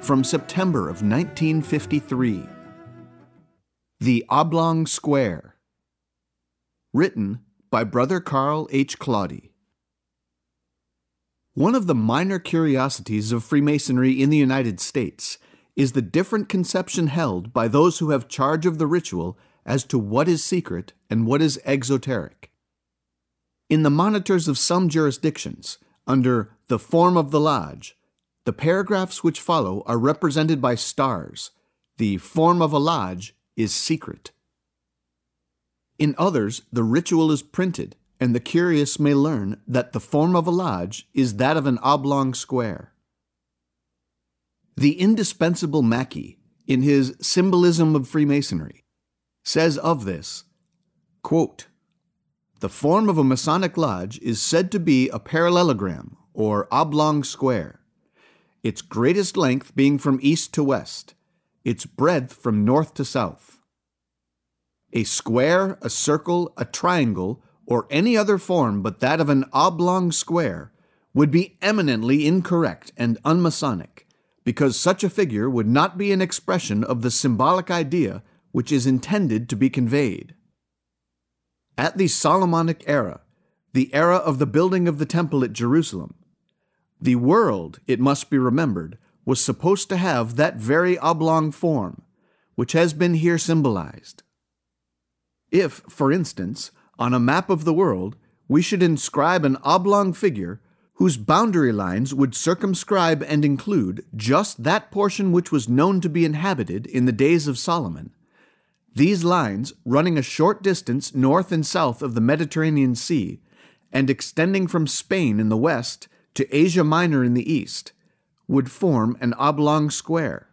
from September of 1953. The Oblong Square. Written by Brother Carl H. Claudy. One of the minor curiosities of Freemasonry in the United States is the different conception held by those who have charge of the ritual as to what is secret and what is exoteric. In the monitors of some jurisdictions, under the form of the lodge, the paragraphs which follow are represented by stars. The form of a lodge is secret. In others, the ritual is printed and the curious may learn that the form of a lodge is that of an oblong square. The indispensable Mackey, in his Symbolism of Freemasonry, says of this quote, The form of a Masonic lodge is said to be a parallelogram, or oblong square, its greatest length being from east to west, its breadth from north to south. A square, a circle, a triangle, or any other form but that of an oblong square would be eminently incorrect and unmasonic, because such a figure would not be an expression of the symbolic idea which is intended to be conveyed. At the Solomonic era, the era of the building of the temple at Jerusalem, the world, it must be remembered, was supposed to have that very oblong form, which has been here symbolized. If, for instance, on a map of the world, we should inscribe an oblong figure whose boundary lines would circumscribe and include just that portion which was known to be inhabited in the days of Solomon. These lines, running a short distance north and south of the Mediterranean Sea, and extending from Spain in the west to Asia Minor in the east, would form an oblong square,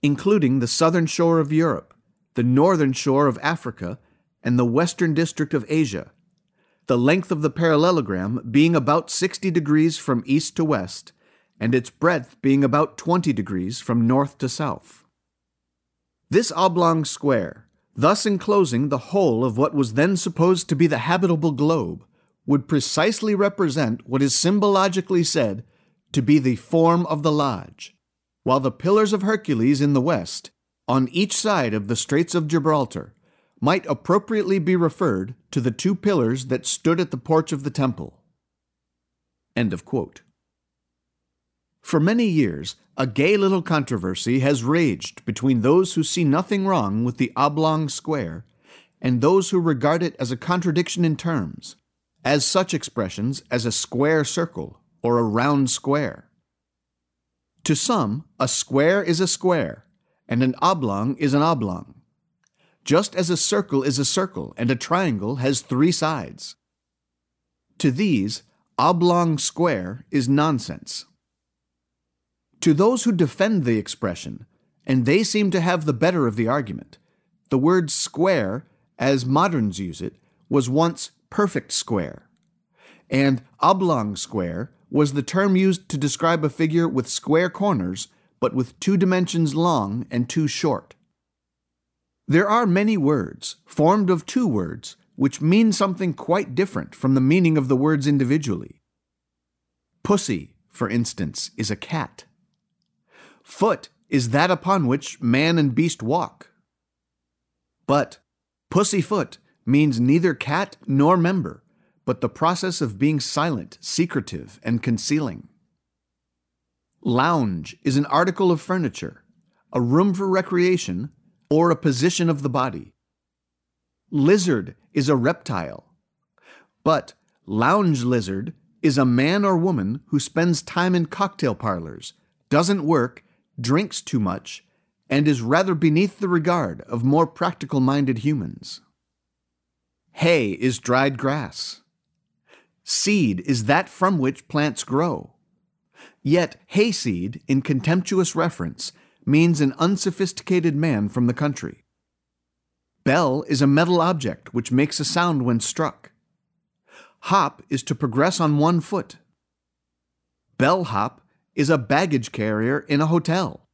including the southern shore of Europe, the northern shore of Africa, and the western district of Asia, the length of the parallelogram being about 60 degrees from east to west, and its breadth being about 20 degrees from north to south. This oblong square, thus enclosing the whole of what was then supposed to be the habitable globe, would precisely represent what is symbologically said to be the form of the lodge, while the pillars of Hercules in the west, on each side of the Straits of Gibraltar, might appropriately be referred to the two pillars that stood at the porch of the temple. End of quote. For many years, a gay little controversy has raged between those who see nothing wrong with the oblong square and those who regard it as a contradiction in terms, as such expressions as a square circle or a round square. To some, a square is a square, and an oblong is an oblong just as a circle is a circle and a triangle has three sides. To these, oblong square is nonsense. To those who defend the expression, and they seem to have the better of the argument, the word square, as moderns use it, was once perfect square, and oblong square was the term used to describe a figure with square corners but with two dimensions long and two short. There are many words, formed of two words, which mean something quite different from the meaning of the words individually. Pussy, for instance, is a cat. Foot is that upon which man and beast walk. But pussyfoot means neither cat nor member, but the process of being silent, secretive, and concealing. Lounge is an article of furniture, a room for recreation, or a position of the body. Lizard is a reptile, but lounge lizard is a man or woman who spends time in cocktail parlors, doesn't work, drinks too much, and is rather beneath the regard of more practical minded humans. Hay is dried grass. Seed is that from which plants grow. Yet hayseed, in contemptuous reference, means an unsophisticated man from the country. Bell is a metal object which makes a sound when struck. Hop is to progress on one foot. Bellhop is a baggage carrier in a hotel.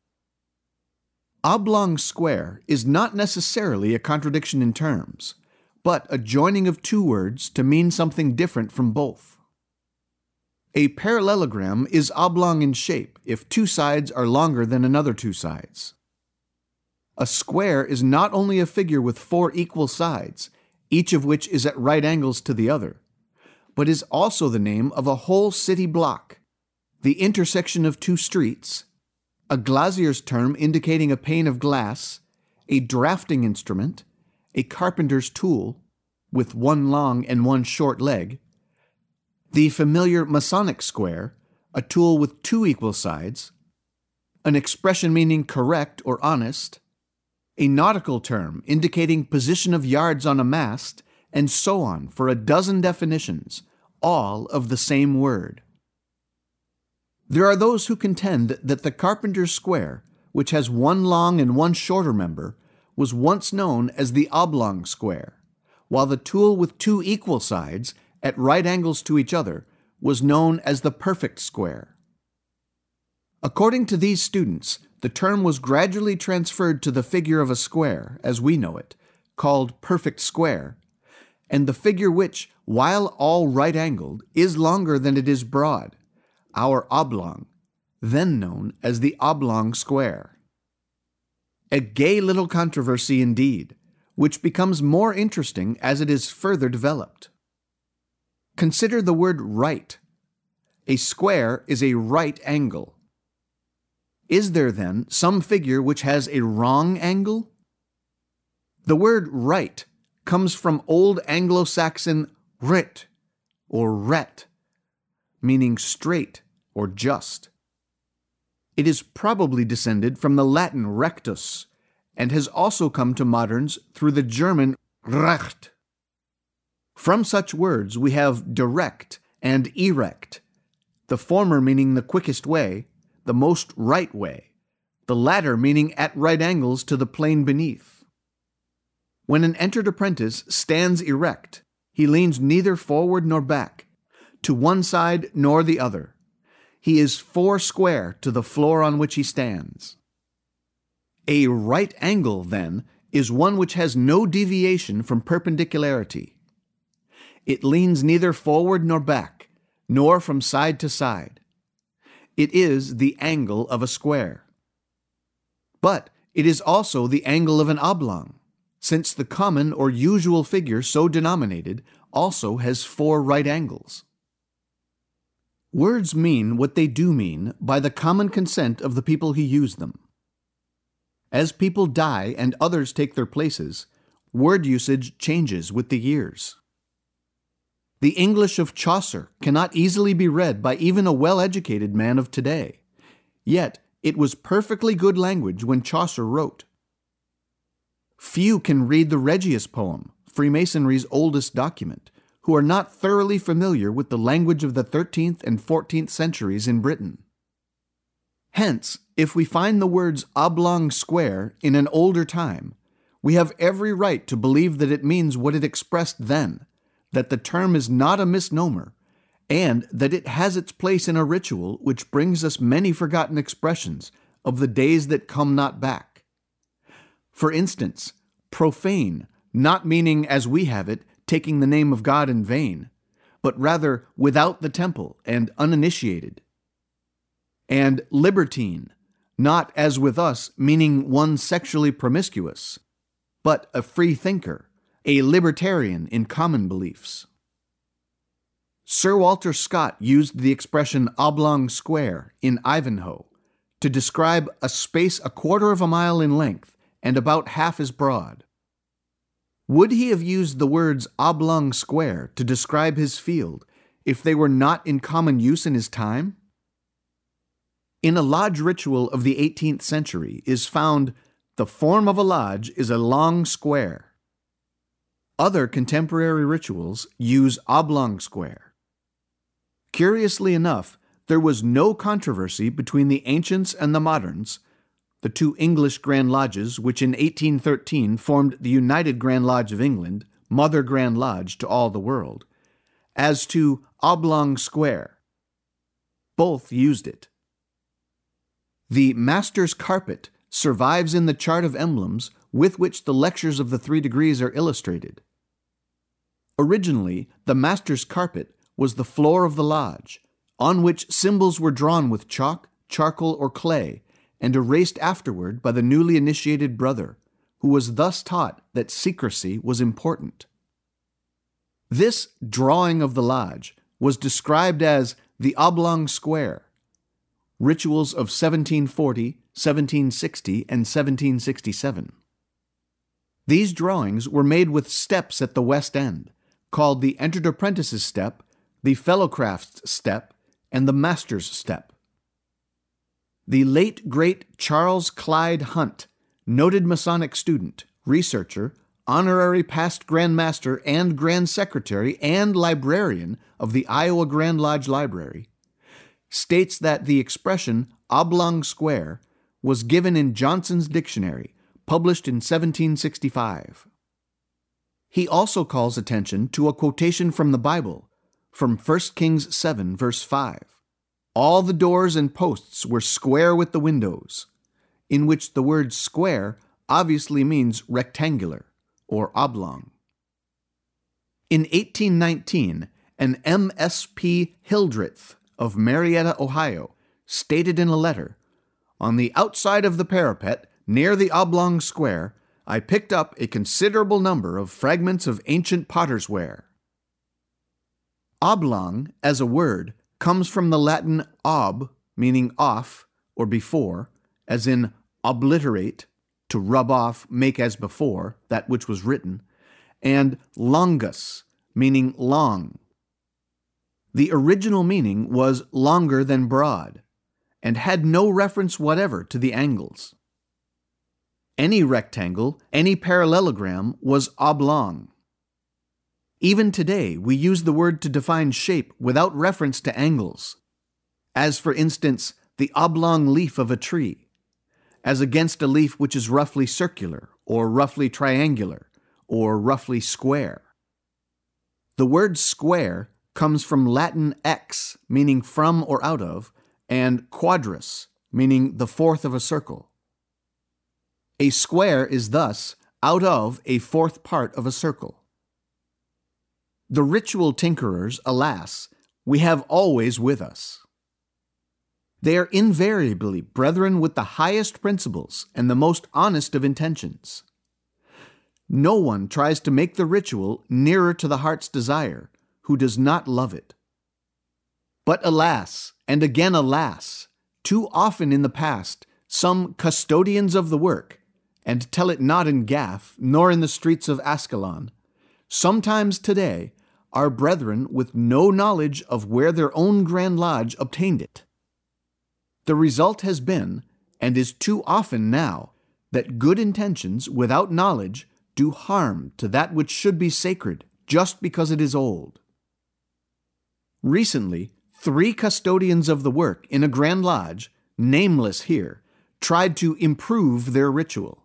Oblong square is not necessarily a contradiction in terms, but a joining of two words to mean something different from both. A parallelogram is oblong in shape if two sides are longer than another two sides. A square is not only a figure with four equal sides, each of which is at right angles to the other, but is also the name of a whole city block, the intersection of two streets, a glazier's term indicating a pane of glass, a drafting instrument, a carpenter's tool, with one long and one short leg, the familiar Masonic square, a tool with two equal sides, an expression meaning correct or honest, a nautical term indicating position of yards on a mast, and so on for a dozen definitions, all of the same word. There are those who contend that the carpenter's square, which has one long and one shorter member, was once known as the oblong square, while the tool with two equal sides at right angles to each other was known as the perfect square. According to these students, the term was gradually transferred to the figure of a square, as we know it, called perfect square, and the figure which, while all right angled, is longer than it is broad, our oblong, then known as the oblong square. A gay little controversy indeed, which becomes more interesting as it is further developed. Consider the word right. A square is a right angle. Is there then some figure which has a wrong angle? The word right comes from Old Anglo Saxon rit or ret, meaning straight or just. It is probably descended from the Latin rectus and has also come to moderns through the German recht. From such words we have direct and erect, the former meaning the quickest way, the most right way, the latter meaning at right angles to the plane beneath. When an entered apprentice stands erect, he leans neither forward nor back, to one side nor the other. He is four square to the floor on which he stands. A right angle, then, is one which has no deviation from perpendicularity. It leans neither forward nor back, nor from side to side. It is the angle of a square. But it is also the angle of an oblong, since the common or usual figure so denominated also has four right angles. Words mean what they do mean by the common consent of the people who use them. As people die and others take their places, word usage changes with the years. The English of Chaucer cannot easily be read by even a well educated man of today. Yet, it was perfectly good language when Chaucer wrote. Few can read the Regius poem, Freemasonry's oldest document, who are not thoroughly familiar with the language of the 13th and 14th centuries in Britain. Hence, if we find the words oblong square in an older time, we have every right to believe that it means what it expressed then that the term is not a misnomer, and that it has its place in a ritual which brings us many forgotten expressions of the days that come not back. For instance, profane, not meaning as we have it, taking the name of God in vain, but rather without the temple and uninitiated. And libertine, not as with us, meaning one sexually promiscuous, but a free thinker a libertarian in common beliefs. Sir Walter Scott used the expression oblong square in Ivanhoe to describe a space a quarter of a mile in length and about half as broad. Would he have used the words oblong square to describe his field if they were not in common use in his time? In a lodge ritual of the 18th century is found the form of a lodge is a long square other contemporary rituals use oblong square. Curiously enough, there was no controversy between the ancients and the moderns, the two English Grand Lodges, which in 1813 formed the United Grand Lodge of England, Mother Grand Lodge to all the world, as to oblong square. Both used it. The Master's Carpet survives in the chart of emblems with which the lectures of the three degrees are illustrated. Originally, the Master's Carpet was the floor of the lodge, on which symbols were drawn with chalk, charcoal, or clay, and erased afterward by the newly initiated brother, who was thus taught that secrecy was important. This drawing of the lodge was described as the oblong square. Rituals of 1740, 1760, and 1767. These drawings were made with steps at the west end, called the entered apprentice's step, the fellowcraft's step, and the master's step. The late great Charles Clyde Hunt, noted Masonic student, researcher, honorary past Grand Master and Grand Secretary and librarian of the Iowa Grand Lodge Library, states that the expression oblong square was given in Johnson's Dictionary, published in 1765. He also calls attention to a quotation from the Bible, from 1 Kings 7, verse 5. All the doors and posts were square with the windows, in which the word square obviously means rectangular or oblong. In 1819, an M.S.P. Hildreth of Marietta, Ohio, stated in a letter On the outside of the parapet, near the oblong square, I picked up a considerable number of fragments of ancient potter's ware. Oblong, as a word, comes from the Latin ob, meaning off or before, as in obliterate, to rub off, make as before, that which was written, and longus, meaning long. The original meaning was longer than broad, and had no reference whatever to the angles. Any rectangle, any parallelogram was oblong. Even today, we use the word to define shape without reference to angles, as for instance, the oblong leaf of a tree, as against a leaf which is roughly circular, or roughly triangular, or roughly square. The word square comes from Latin ex, meaning from or out of, and quadrus, meaning the fourth of a circle. A square is thus out of a fourth part of a circle. The ritual tinkerers, alas, we have always with us. They are invariably brethren with the highest principles and the most honest of intentions. No one tries to make the ritual nearer to the heart's desire who does not love it. But alas, and again alas, too often in the past, some custodians of the work, and tell it not in Gath, nor in the streets of Ascalon, sometimes today are brethren with no knowledge of where their own Grand Lodge obtained it. The result has been, and is too often now, that good intentions without knowledge do harm to that which should be sacred just because it is old. Recently, three custodians of the work in a Grand Lodge, nameless here, tried to improve their ritual.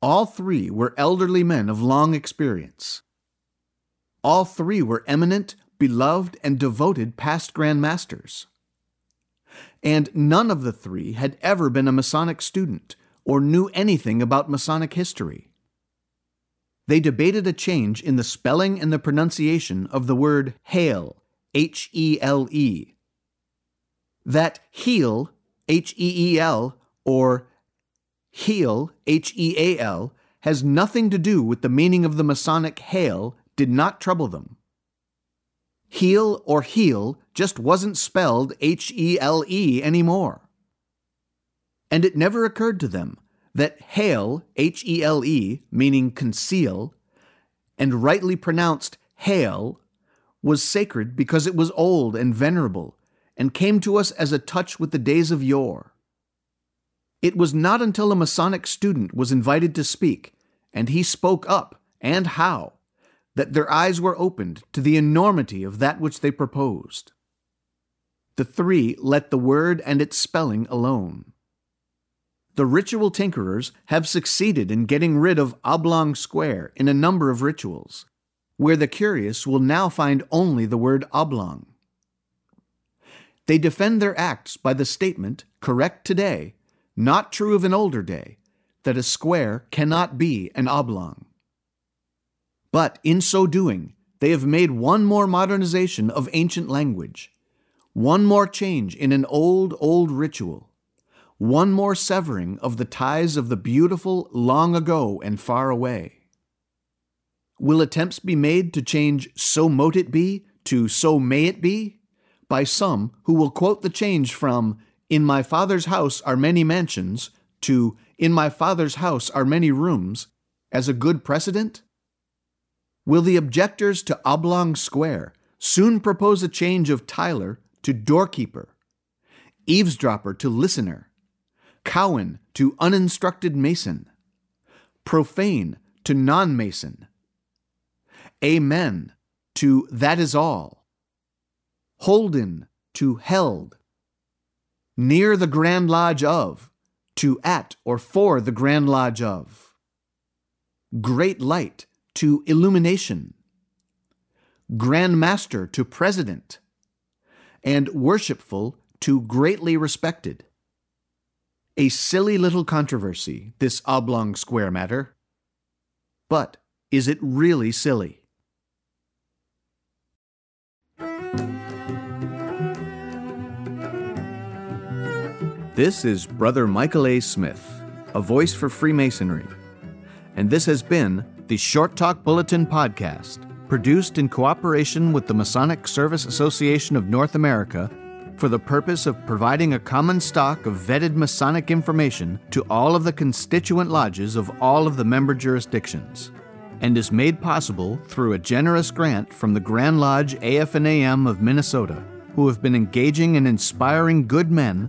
All three were elderly men of long experience. All three were eminent, beloved, and devoted past Grand Masters. And none of the three had ever been a Masonic student or knew anything about Masonic history. They debated a change in the spelling and the pronunciation of the word hele, H E L E. That heel, H E E L, or heal, H E A L, has nothing to do with the meaning of the Masonic Hele did not trouble them. Heel or heal just wasn't spelled H E L E anymore. And it never occurred to them that hele, H E L E, meaning conceal, and rightly pronounced hail, was sacred because it was old and venerable, and came to us as a touch with the days of yore. It was not until a Masonic student was invited to speak, and he spoke up, and how, that their eyes were opened to the enormity of that which they proposed. The three let the word and its spelling alone. The ritual tinkerers have succeeded in getting rid of oblong square in a number of rituals, where the curious will now find only the word oblong. They defend their acts by the statement, correct today, not true of an older day, that a square cannot be an oblong. But in so doing, they have made one more modernization of ancient language, one more change in an old, old ritual, one more severing of the ties of the beautiful long ago and far away. Will attempts be made to change so mote it be to so may it be? By some who will quote the change from In my Father's house are many mansions to In my Father's house are many rooms as a good precedent? Will the objectors to oblong square soon propose a change of Tyler to doorkeeper, eavesdropper to listener, Cowan to uninstructed mason, profane to non mason, Amen to that is all. Holden to held. Near the Grand Lodge of to at or for the Grand Lodge of. Great light to illumination. Grand Master to president. And worshipful to greatly respected. A silly little controversy, this oblong square matter. But is it really silly? This is Brother Michael A. Smith, a voice for Freemasonry. And this has been the Short Talk Bulletin podcast, produced in cooperation with the Masonic Service Association of North America for the purpose of providing a common stock of vetted Masonic information to all of the constituent lodges of all of the member jurisdictions, and is made possible through a generous grant from the Grand Lodge AF&AM of Minnesota, who have been engaging and inspiring good men